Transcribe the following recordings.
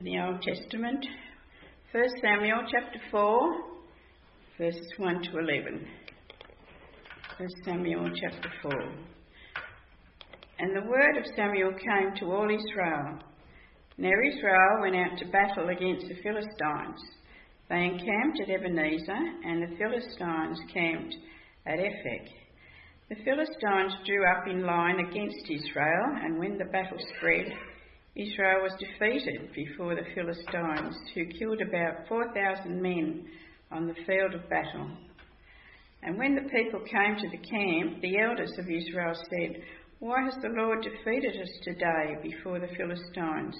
the Old Testament. 1 Samuel chapter 4, verses 1 to 11. 1 Samuel chapter 4. And the word of Samuel came to all Israel. Now Israel went out to battle against the Philistines. They encamped at Ebenezer, and the Philistines camped at Aphek. The Philistines drew up in line against Israel, and when the battle spread, Israel was defeated before the Philistines, who killed about 4,000 men on the field of battle. And when the people came to the camp, the elders of Israel said, Why has the Lord defeated us today before the Philistines?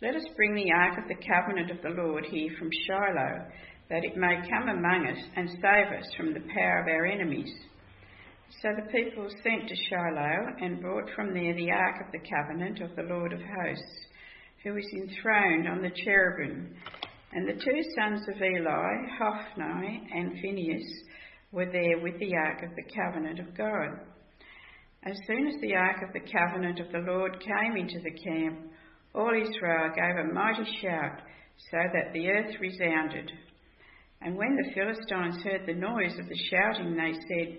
Let us bring the ark of the covenant of the Lord here from Shiloh, that it may come among us and save us from the power of our enemies. So the people sent to Shiloh and brought from there the ark of the covenant of the Lord of hosts, who is enthroned on the cherubim. And the two sons of Eli, Hophni and Phinehas, were there with the ark of the covenant of God. As soon as the ark of the covenant of the Lord came into the camp, all Israel gave a mighty shout, so that the earth resounded. And when the Philistines heard the noise of the shouting, they said,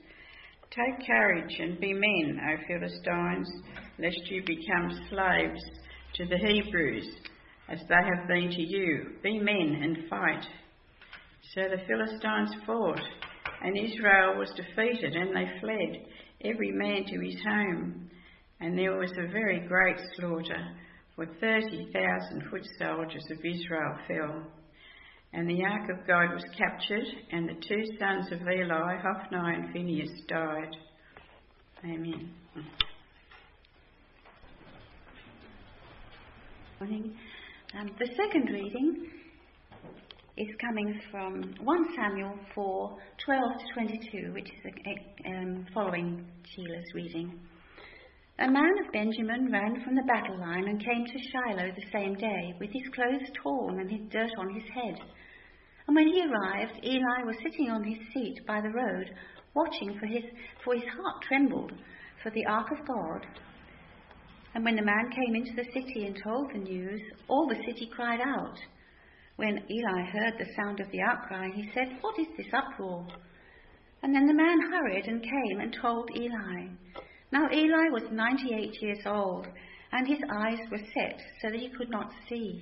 Take courage and be men, O Philistines, lest you become slaves to the Hebrews, as they have been to you. Be men and fight. So the Philistines fought, and Israel was defeated, and they fled, every man to his home. And there was a very great slaughter, for 30,000 foot soldiers of Israel fell. And the ark of God was captured, and the two sons of Eli, Hophni and Phinehas, died. Amen. Morning. Um, the second reading is coming from 1 Samuel 4 12 to 22, which is a, um, following Sheila's reading. A man of Benjamin ran from the battle line and came to Shiloh the same day, with his clothes torn and his dirt on his head. And when he arrived, Eli was sitting on his seat by the road, watching for his, for his heart trembled for the ark of God. And when the man came into the city and told the news, all the city cried out. When Eli heard the sound of the outcry, he said, What is this uproar? And then the man hurried and came and told Eli. Now Eli was ninety eight years old, and his eyes were set so that he could not see.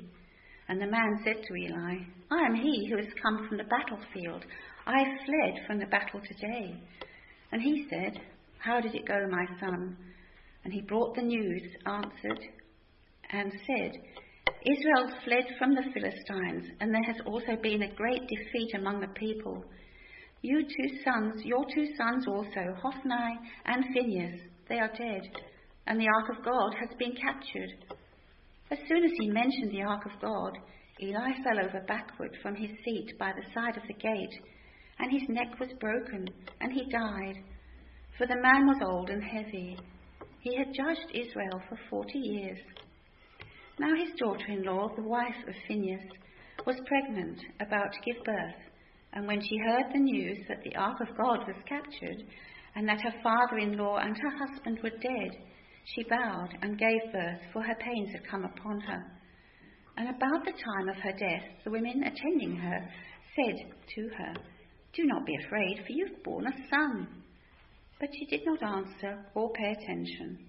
And the man said to Eli, I am he who has come from the battlefield. I fled from the battle today. And he said, How did it go, my son? And he brought the news, answered, and said, Israel fled from the Philistines, and there has also been a great defeat among the people. You two sons, your two sons also, Hophni and Phinehas, they are dead, and the ark of God has been captured. As soon as he mentioned the ark of God, Eli fell over backward from his seat by the side of the gate, and his neck was broken, and he died. For the man was old and heavy. He had judged Israel for forty years. Now his daughter in law, the wife of Phinehas, was pregnant, about to give birth, and when she heard the news that the ark of God was captured, and that her father in law and her husband were dead, she bowed and gave birth, for her pains had come upon her. And about the time of her death, the women attending her said to her, Do not be afraid, for you've borne a son. But she did not answer or pay attention.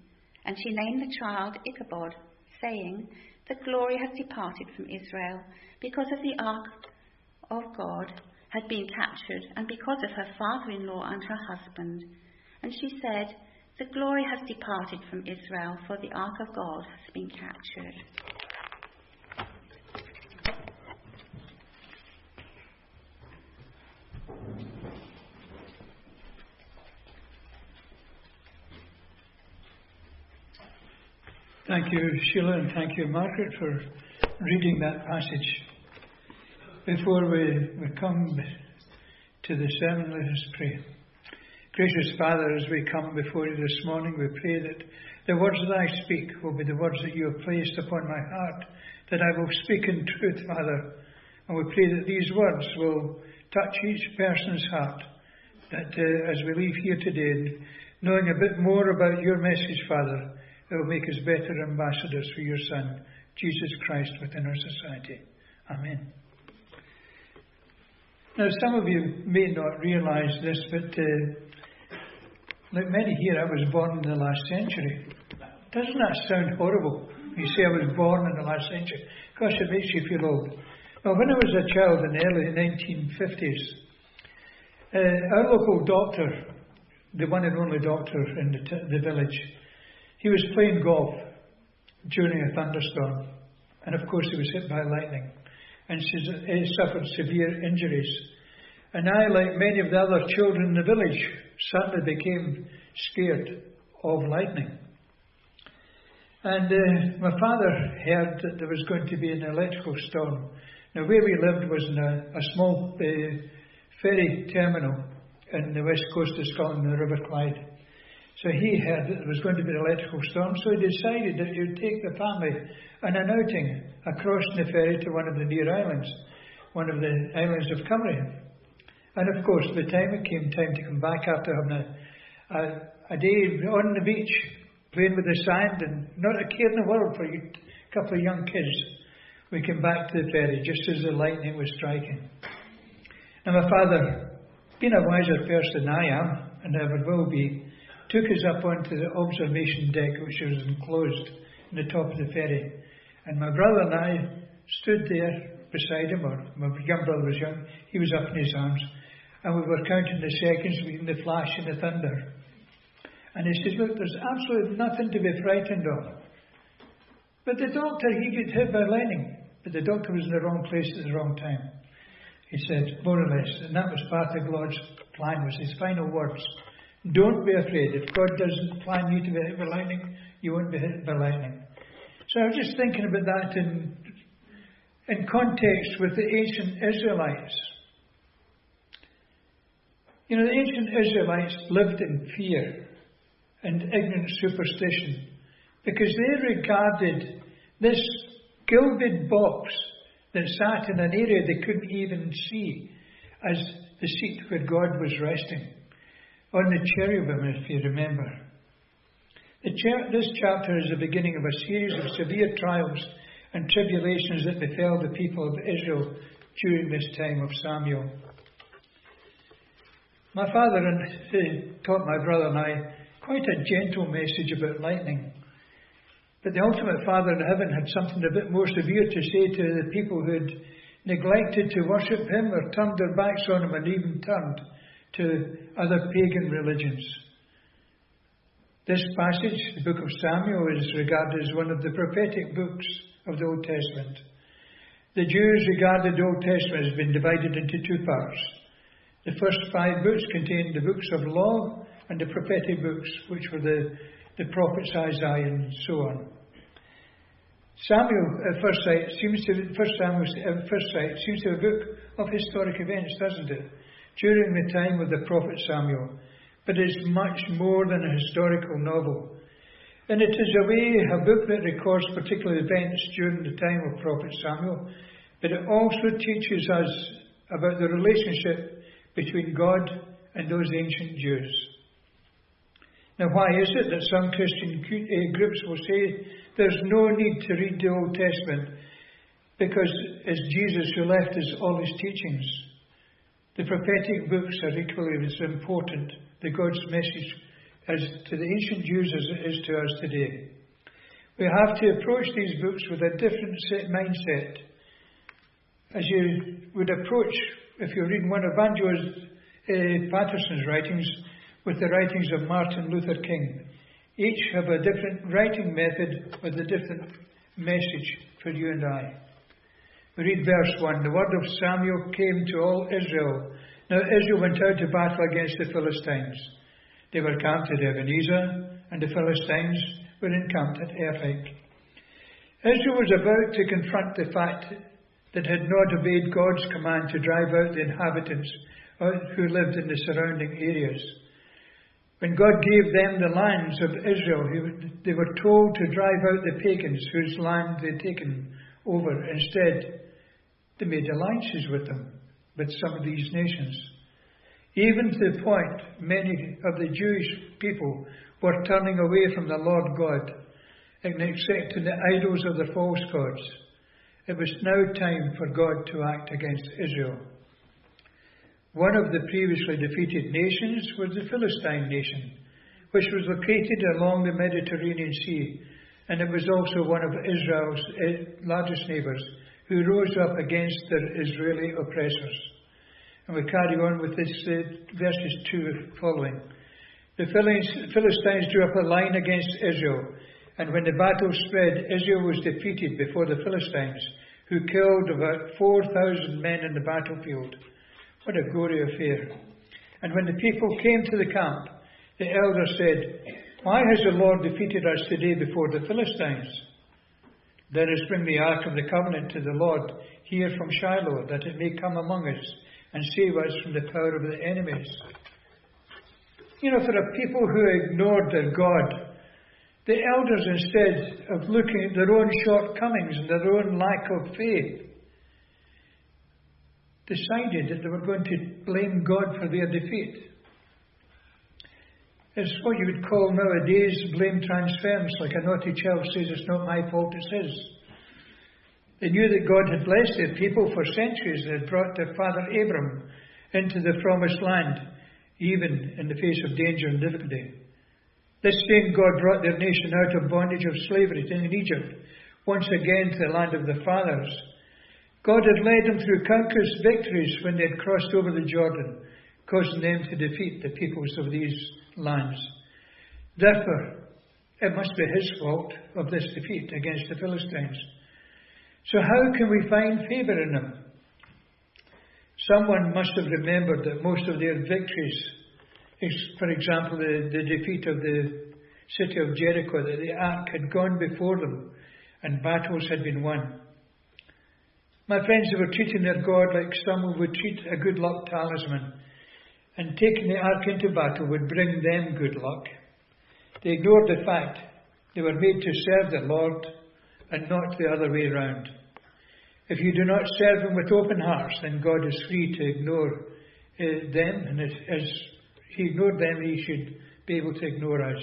And she named the child Ichabod, saying, The glory has departed from Israel, because of the ark of God had been captured, and because of her father in law and her husband. And she said, the glory has departed from Israel, for the ark of God has been captured. Thank you, Sheila, and thank you, Margaret, for reading that passage Before we, we come to the sermon, let us pray. Gracious Father, as we come before you this morning, we pray that the words that I speak will be the words that you have placed upon my heart, that I will speak in truth, Father. And we pray that these words will touch each person's heart, that uh, as we leave here today, knowing a bit more about your message, Father, it will make us better ambassadors for your Son, Jesus Christ, within our society. Amen. Now, some of you may not realize this, but uh, like many here, I was born in the last century. Doesn't that sound horrible? You say I was born in the last century. Gosh, it makes you feel old. Well, when I was a child in the early 1950s, uh, our local doctor, the one and only doctor in the, t- the village, he was playing golf during a thunderstorm, and of course he was hit by lightning and he suffered severe injuries. And I, like many of the other children in the village, suddenly became scared of lightning. And uh, my father heard that there was going to be an electrical storm. Now, where we lived was in a, a small uh, ferry terminal in the west coast of Scotland, the River Clyde. So he heard that there was going to be an electrical storm, so he decided that he would take the family on an outing across the ferry to one of the near islands, one of the islands of Cumbrae. And of course, by the time it came time to come back after having a, a, a day on the beach, playing with the sand and not a care in the world for a couple of young kids, we came back to the ferry just as the lightning was striking. And my father, being a wiser person than I am, and ever will be, took us up onto the observation deck, which was enclosed in the top of the ferry. And my brother and I stood there beside him, or my young brother was young, he was up in his arms, and we were counting the seconds between the flash and the thunder. And he says, Look, there's absolutely nothing to be frightened of. But the doctor, he got hit by lightning, but the doctor was in the wrong place at the wrong time. He said, more or less, and that was part of God's plan, was his final words. Don't be afraid. If God doesn't plan you to be hit by lightning, you won't be hit by lightning. So I was just thinking about that in, in context with the ancient Israelites. You know, the ancient Israelites lived in fear and ignorant superstition because they regarded this gilded box that sat in an area they couldn't even see as the seat where God was resting on the cherubim, if you remember. Cha- this chapter is the beginning of a series of severe trials and tribulations that befell the people of Israel during this time of Samuel. My father and, uh, taught my brother and I quite a gentle message about lightning. But the ultimate Father in heaven had something a bit more severe to say to the people who had neglected to worship him or turned their backs on him and even turned to other pagan religions. This passage, the book of Samuel, is regarded as one of the prophetic books of the Old Testament. The Jews regarded the Old Testament as being divided into two parts. The first five books contained the books of law and the prophetic books, which were the, the prophets Isaiah and so on. Samuel, at first sight, seems to first Samuel at first sight seems to be a book of historic events, doesn't it? During the time of the prophet Samuel, but is much more than a historical novel. And it is a way, a book that records particular events during the time of Prophet Samuel, but it also teaches us about the relationship between God and those ancient Jews. Now, why is it that some Christian eh, groups will say there's no need to read the Old Testament because it's Jesus who left us all his teachings? The prophetic books are equally as important to God's message as to the ancient Jews as it is to us today. We have to approach these books with a different mindset. As you would approach, if you're reading one of Evangelist uh, Patterson's writings, with the writings of Martin Luther King. Each have a different writing method with a different message for you and I. Read verse 1 The word of Samuel came to all Israel. Now Israel went out to battle against the Philistines. They were camped at Ebenezer, and the Philistines were encamped at Aphek. Israel was about to confront the fact that had not obeyed God's command to drive out the inhabitants who lived in the surrounding areas. When God gave them the lands of Israel, they were told to drive out the pagans whose land they'd taken over. Instead, they made alliances with them, with some of these nations. Even to the point many of the Jewish people were turning away from the Lord God and accepting the idols of the false gods. It was now time for God to act against Israel. One of the previously defeated nations was the Philistine nation, which was located along the Mediterranean Sea, and it was also one of Israel's eh, largest neighbours who rose up against their Israeli oppressors. And we carry on with this uh, verses 2 following. The Philistines drew up a line against Israel, and when the battle spread, Israel was defeated before the Philistines, who killed about 4,000 men in the battlefield. What a gory affair. And when the people came to the camp, the elder said, Why has the Lord defeated us today before the Philistines? Let us bring the ark of the covenant to the Lord here from Shiloh, that it may come among us and save us from the power of the enemies. You know, for a people who ignored their God, the elders, instead of looking at their own shortcomings and their own lack of faith, decided that they were going to blame God for their defeat. It's what you would call nowadays blame transference, like a naughty child says, It's not my fault, it's his. They knew that God had blessed their people for centuries and had brought their father Abram into the promised land, even in the face of danger and difficulty. This same God brought their nation out of bondage of slavery in Egypt, once again to the land of the fathers. God had led them through countless victories when they had crossed over the Jordan, causing them to defeat the peoples of these lands. Therefore, it must be his fault of this defeat against the Philistines. So, how can we find favour in them? Someone must have remembered that most of their victories, for example, the, the defeat of the city of Jericho, that the ark had gone before them and battles had been won. My friends, they were treating their God like someone would treat a good luck talisman, and taking the ark into battle would bring them good luck. They ignored the fact they were made to serve the Lord and not the other way round. If you do not serve Him with open hearts, then God is free to ignore uh, them, and as, as He ignored them, He should be able to ignore us.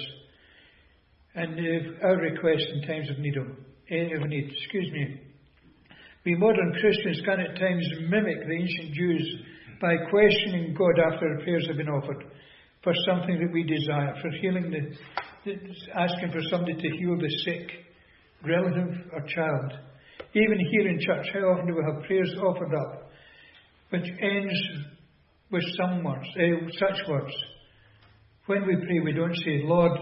And our request in times of need, uh, of need, excuse me, we modern Christians can at times mimic the ancient Jews by questioning God after prayers have been offered for something that we desire, for healing the, the asking for somebody to heal the sick relative or child. Even here in church, how often do we have prayers offered up which ends with some words, uh, such words? When we pray, we don't say, Lord,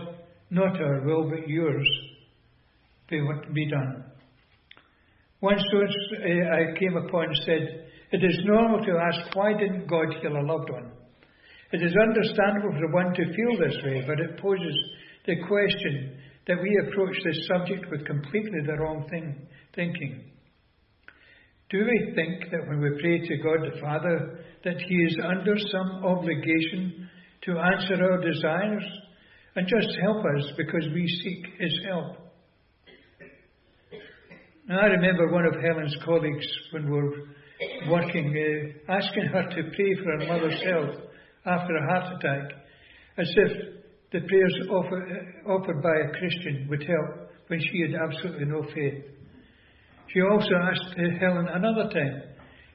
not our will, but yours be what be done. One source uh, I came upon said, It is normal to ask, why didn't God heal a loved one? It is understandable for one to feel this way, but it poses the question that we approach this subject with completely the wrong thing, thinking. Do we think that when we pray to God the Father that He is under some obligation to answer our desires and just help us because we seek His help? Now, I remember one of Helen's colleagues when we were working, uh, asking her to pray for her mother's health after a heart attack, as if the prayers offer, uh, offered by a Christian would help when she had absolutely no faith. She also asked Helen another time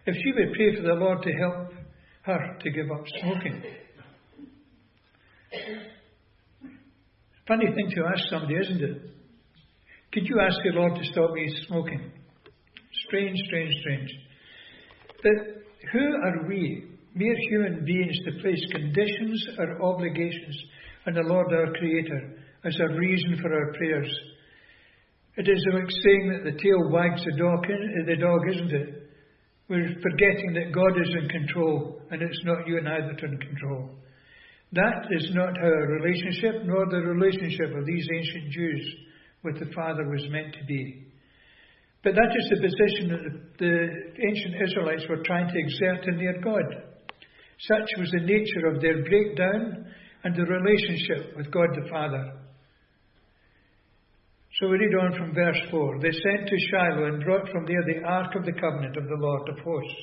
if she would pray for the Lord to help her to give up smoking. Funny thing to ask somebody, isn't it? Could you ask the Lord to stop me smoking? Strange, strange, strange. But who are we, mere human beings, to place conditions or obligations on the Lord our Creator as a reason for our prayers. It is like saying that the tail wags the dog, uh, the dog, isn't it? We're forgetting that God is in control and it's not you and I that are in control. That is not how a relationship, nor the relationship of these ancient Jews with the Father was meant to be. But that is the position that the ancient Israelites were trying to exert in their God. Such was the nature of their breakdown and the relationship with God the Father. So we read on from verse 4. They sent to Shiloh and brought from there the ark of the covenant of the Lord of hosts,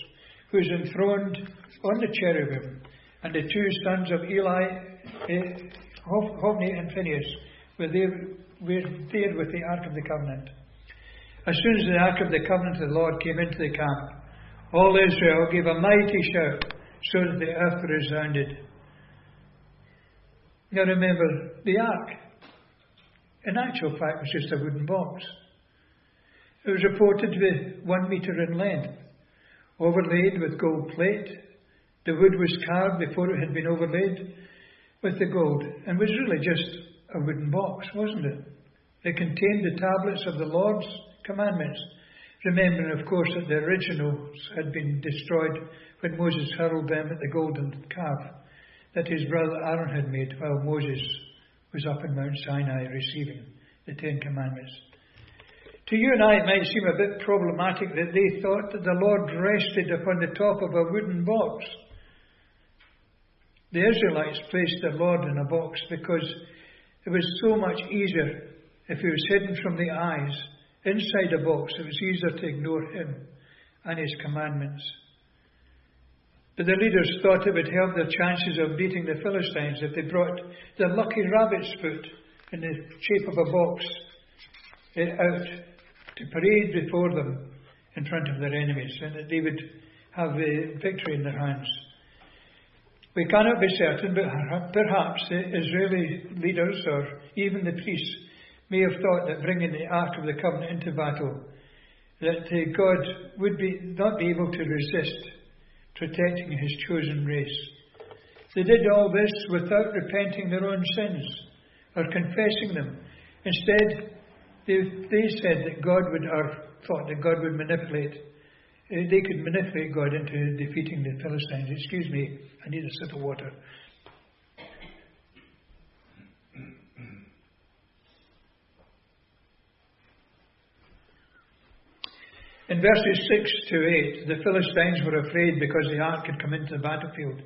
who is enthroned on the cherubim, and the two sons of Eli, eh, Hophni and Phinehas, were there, were there with the ark of the covenant. As soon as the ark of the covenant of the Lord came into the camp, all Israel gave a mighty shout, so that the earth resounded. Now remember, the ark in actual fact, was just a wooden box. It was reported to be one metre in length, overlaid with gold plate. The wood was carved before it had been overlaid with the gold, and was really just a wooden box, wasn't it? It contained the tablets of the Lord's commandments, remembering, of course, that the originals had been destroyed when Moses hurled them at the golden calf that his brother Aaron had made while Moses was up in Mount Sinai receiving the Ten Commandments. To you and I, it might seem a bit problematic that they thought that the Lord rested upon the top of a wooden box. The Israelites placed the Lord in a box because it was so much easier if he was hidden from the eyes. Inside a box, it was easier to ignore him and his commandments. But the leaders thought it would help their chances of beating the Philistines if they brought the lucky rabbit's foot in the shape of a box eh, out to parade before them in front of their enemies, and that they would have the victory in their hands. We cannot be certain, but perhaps the Israeli leaders or even the priests may have thought that bringing the Ark of the Covenant into battle, that uh, God would be, not be able to resist protecting his chosen race. They did all this without repenting their own sins or confessing them. Instead, they, they said that God would, or thought that God would manipulate, uh, they could manipulate God into defeating the Philistines. Excuse me, I need a sip of water. In verses 6 to 8, the Philistines were afraid because the ark had come into the battlefield.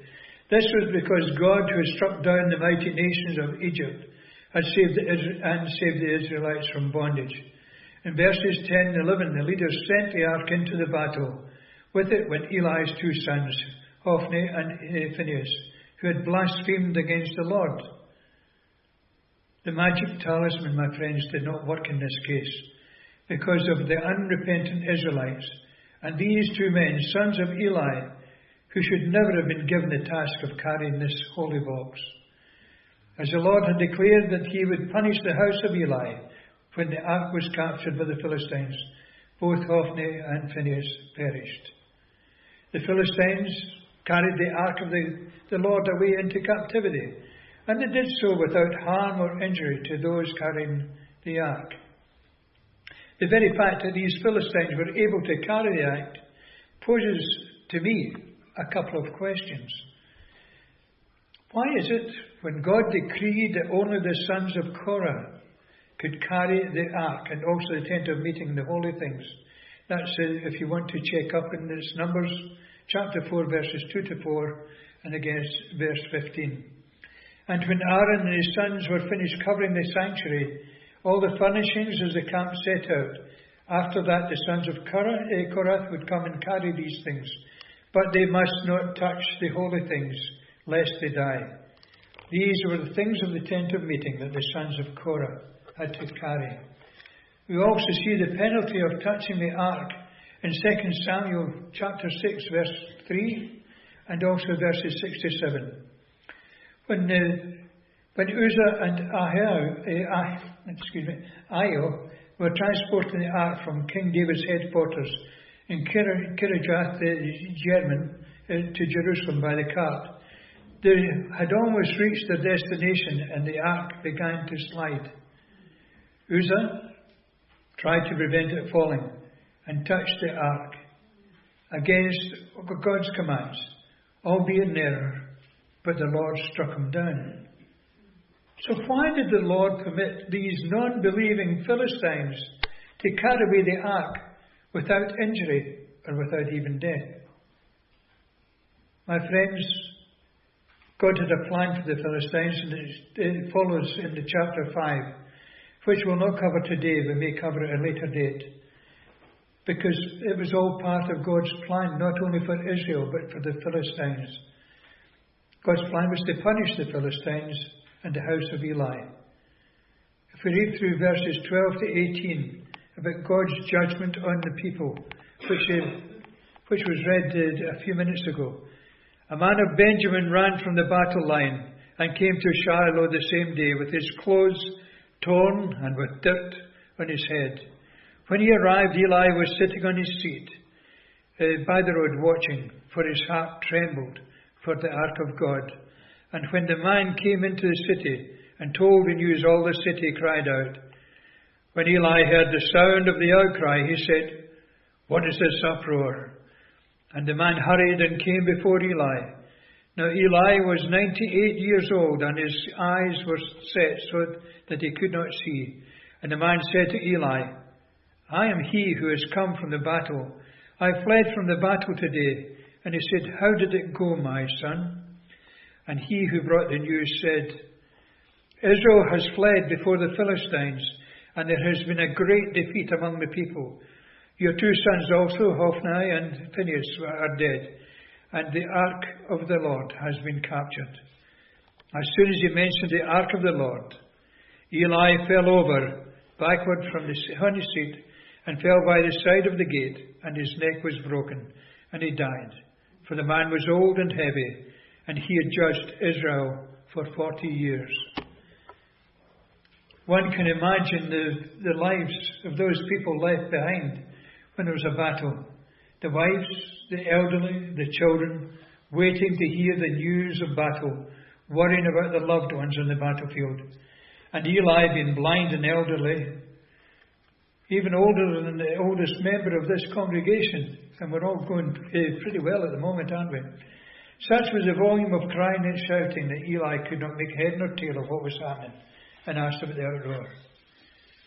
This was because God, who had struck down the mighty nations of Egypt, had saved the, and saved the Israelites from bondage. In verses 10 and 11, the leaders sent the ark into the battle. With it went Eli's two sons, Hophni and Phinehas, who had blasphemed against the Lord. The magic talisman, my friends, did not work in this case because of the unrepentant Israelites. And these two men, sons of Eli, who should never have been given the task of carrying this holy box. As the Lord had declared that he would punish the house of Eli when the ark was captured by the Philistines, both Hophni and Phinehas perished. The Philistines carried the ark of the, the Lord away into captivity, and they did so without harm or injury to those carrying the ark. The very fact that these Philistines were able to carry the act poses to me a couple of questions. Why is it when God decreed that only the sons of Korah could carry the ark and also the tent of meeting, the holy things? That's uh, if you want to check up in this Numbers chapter 4, verses 2 to 4, and again verse 15. And when Aaron and his sons were finished covering the sanctuary, all the furnishings as the camp set out. After that, the sons of Kohath would come and carry these things, but they must not touch the holy things, lest they die. These were the things of the tent of meeting that the sons of Korah had to carry. We also see the penalty of touching the ark in 2 Samuel chapter 6, verse 3, and also verses 6 to 7. When, uh, when Uzzah and Ahio, uh, excuse me, were transporting the ark from King David's headquarters in Kirjath Jearim uh, to Jerusalem by the cart. They had almost reached their destination and the ark began to slide. Uzzah tried to prevent it falling and touched the ark against God's commands, albeit in error, but the Lord struck him down. So, why did the Lord permit these non believing Philistines to carry away the ark without injury and without even death. My friends, God had a plan for the Philistines, and it follows in the chapter 5, which we'll not cover today, we may cover at a later date. Because it was all part of God's plan, not only for Israel, but for the Philistines. God's plan was to punish the Philistines and the house of Eli. If we read through verses 12 to 18 about God's judgment on the people, which, which was read a few minutes ago, a man of Benjamin ran from the battle line and came to Shiloh the same day with his clothes torn and with dirt on his head. When he arrived, Eli was sitting on his seat uh, by the road watching, for his heart trembled for the ark of God. And when the man came into the city and told the news, all the city cried out. When Eli heard the sound of the outcry, he said, What is this uproar? And the man hurried and came before Eli. Now Eli was ninety eight years old, and his eyes were set so that he could not see. And the man said to Eli, I am he who has come from the battle. I fled from the battle today. And he said, How did it go, my son? And he who brought the news said, Israel has fled before the Philistines, and there has been a great defeat among the people. Your two sons also, Hophni and Phinehas, are dead, and the ark of the Lord has been captured. As soon as he mentioned the ark of the Lord, Eli fell over backward from the honey seat and fell by the side of the gate, and his neck was broken, and he died. For the man was old and heavy, and he had judged Israel for forty years. One can imagine the, the lives of those people left behind when there was a battle. The wives, the elderly, the children, waiting to hear the news of battle, worrying about the loved ones on the battlefield. And Eli, being blind and elderly, even older than the oldest member of this congregation, and we're all going pretty well at the moment, aren't we? Such was the volume of crying and shouting that Eli could not make head nor tail of what was happening, and asked about the outroar.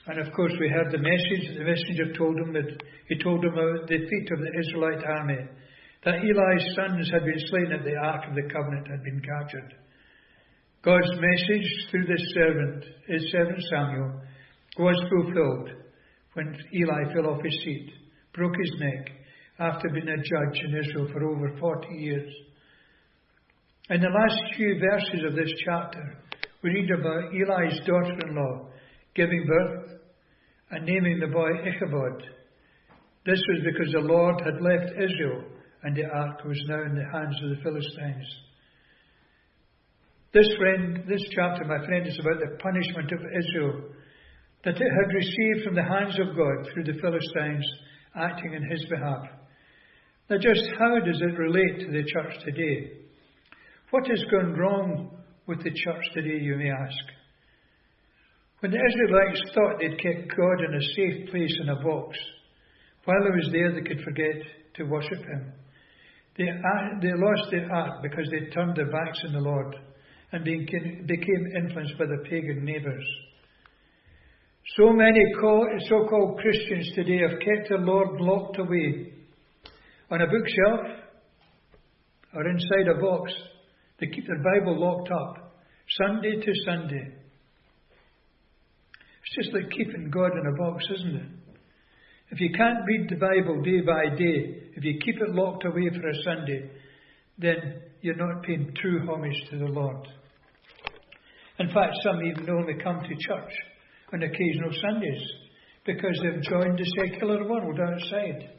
And of course, we heard the message. that The messenger told him that he told him about the defeat of the Israelite army, that Eli's sons had been slain, and the ark of the covenant had been captured. God's message through this servant, his servant Samuel, was fulfilled when Eli fell off his seat, broke his neck, after being a judge in Israel for over 40 years. In the last few verses of this chapter, we read about Eli's daughter in law giving birth and naming the boy Ichabod. This was because the Lord had left Israel and the ark was now in the hands of the Philistines. This friend, this chapter, my friend, is about the punishment of Israel that it had received from the hands of God through the Philistines acting in his behalf. Now, just how does it relate to the church today? What has gone wrong with the church today, you may ask? When the Israelites thought they'd kept God in a safe place in a box, while he was there, they could forget to worship him. They, uh, they lost their ark because they turned their backs on the Lord and became influenced by their pagan neighbours. So many so called Christians today have kept the Lord locked away on a bookshelf or inside a box. They keep their Bible locked up Sunday to Sunday. It's just like keeping God in a box, isn't it? If you can't read the Bible day by day, if you keep it locked away for a Sunday, then you're not paying true homage to the Lord. In fact, some even only come to church on occasional Sundays because they've joined the secular world outside.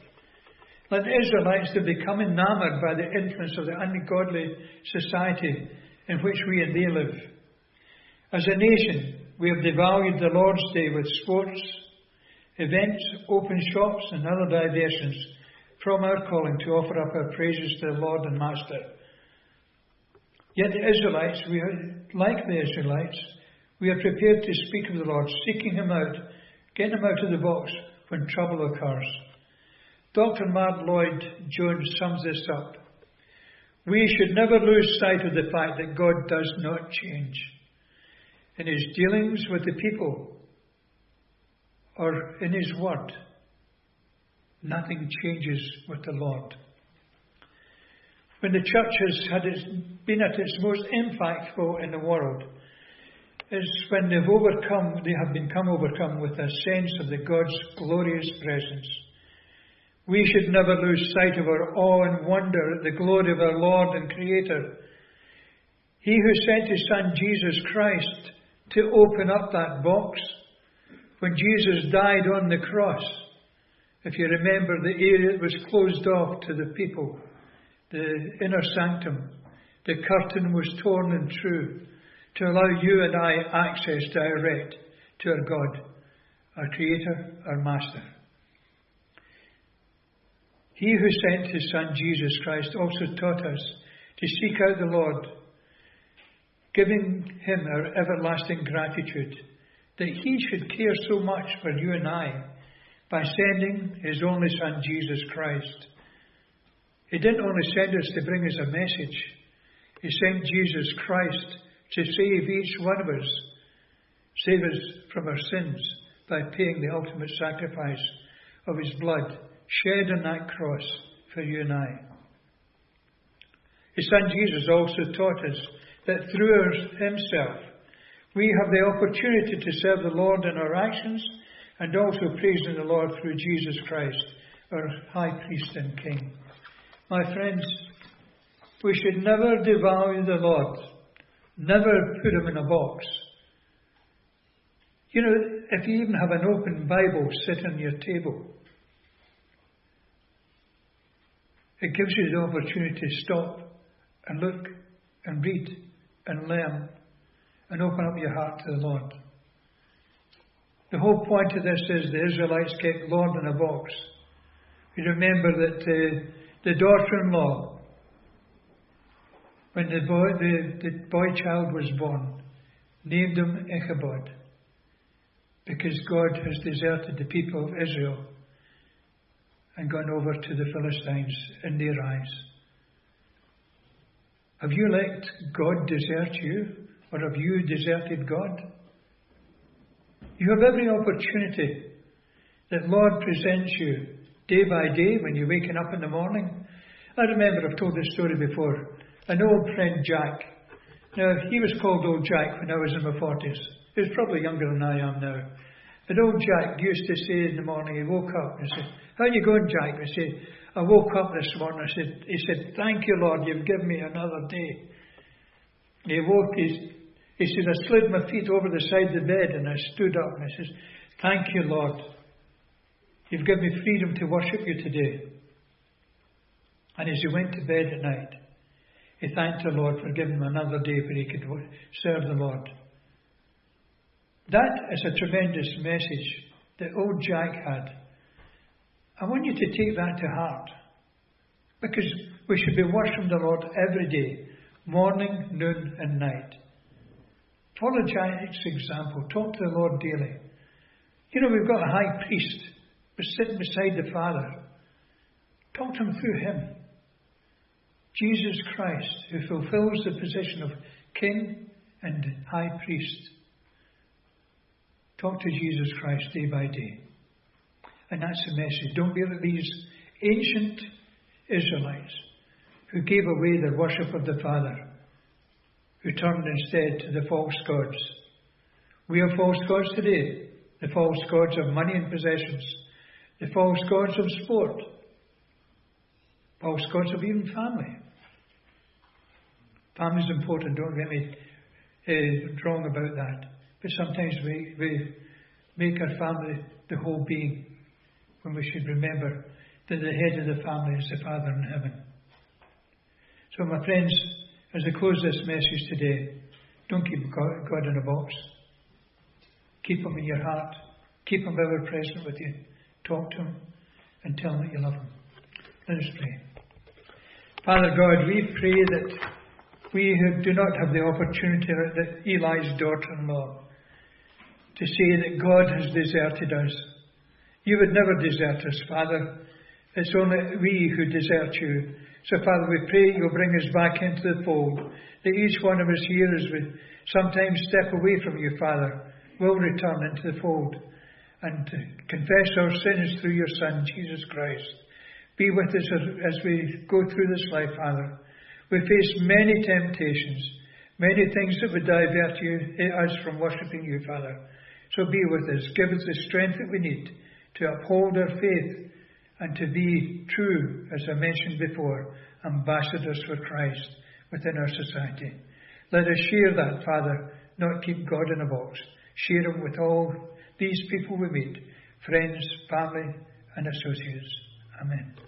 Like the Israelites, they become enamored by the influence of the ungodly society in which we and they live. As a nation, we have devalued the Lord's Day with sports, events, open shops, and other diversions from our calling to offer up our praises to the Lord and Master. Yet the Israelites, we are, like the Israelites, we are prepared to speak of the Lord, seeking Him out, getting Him out of the box when trouble occurs. Dr. Martyn Lloyd-Jones sums this up. We should never lose sight of the fact that God does not change. In His dealings with the people or in His Word, nothing changes with the Lord. When the church has had its, been at its most impactful in the world, is when they've overcome, they have become overcome with a sense of the God's glorious presence. We should never lose sight of our awe and wonder at the glory of our Lord and Creator. He who sent His Son Jesus Christ to open up that box when Jesus died on the cross. If you remember, the area was closed off to the people, the inner sanctum. The curtain was torn in two to allow you and I access direct to our God, our Creator, our Master. He who sent his Son Jesus Christ also taught us to seek out the Lord, giving him our everlasting gratitude that he should care so much for you and I by sending his only Son Jesus Christ. He didn't only send us to bring us a message, he sent Jesus Christ to save each one of us, save us from our sins by paying the ultimate sacrifice of his blood shed on that cross for you and I. His son Jesus also taught us that through himself we have the opportunity to serve the Lord in our actions and also praising the Lord through Jesus Christ, our high priest and king. My friends, we should never devalue the Lord Never put him in a box. You know, if you even have an open Bible sit on your table, it gives you the opportunity to stop and look and read and learn and open up your heart to the Lord. The whole point of this is the Israelites kept Lord in a box. You remember that uh, the daughter in law when the boy, the, the boy child was born, named him Ichabod, because God has deserted the people of Israel and gone over to the Philistines in their eyes. Have you let God desert you, or have you deserted God? You have every opportunity that Lord presents you day by day when you're waking up in the morning. I remember I've told this story before an old friend, Jack. Now, he was called Old Jack when I was in my 40s. He was probably younger than I am now. And old Jack used to say in the morning, he woke up and said, How you going, Jack? And he said, I woke up this morning. I said, he said, Thank you, Lord, you've given me another day. And He woke, he, he said, I slid my feet over the side of the bed and I stood up and I said, Thank you, Lord. You've given me freedom to worship you today. And as he went to bed at night, he thanked the Lord for giving him another day where he could serve the Lord. That is a tremendous message that old Jack had. I want you to take that to heart because we should be worshipping the Lord every day, morning, noon, and night. Follow Jack's example. Talk to the Lord daily. You know, we've got a high priest sitting beside the Father. Talk to him through him. Jesus Christ, who fulfills the position of King and High Priest. Talk to Jesus Christ day by day. And that's the message. Don't be like these ancient Israelites who gave away their worship of the Father, who turned instead to the false gods. We have false gods today the false gods of money and possessions, the false gods of sport, false gods of even family. Family is important, don't get me uh, wrong about that. But sometimes we, we make our family the whole being when we should remember that the head of the family is the Father in heaven. So, my friends, as I close this message today, don't keep God in a box. Keep Him in your heart. Keep Him ever present with you. Talk to Him and tell Him that you love Him. Let us pray. Father God, we pray that we who do not have the opportunity that Eli's daughter-in-law to say that God has deserted us. You would never desert us, Father. It's only we who desert you. So, Father, we pray you'll bring us back into the fold, that each one of us here, as we sometimes step away from you, Father, will return into the fold and confess our sins through your Son, Jesus Christ. Be with us as, as we go through this life, Father. We face many temptations, many things that would divert you, eh, us from worshipping you, Father. So be with us. Give us the strength that we need to uphold our faith and to be true, as I mentioned before, ambassadors for Christ within our society. Let us share that, Father, not keep God in a box. Share Him with all these people we meet, friends, family, and associates. Amen.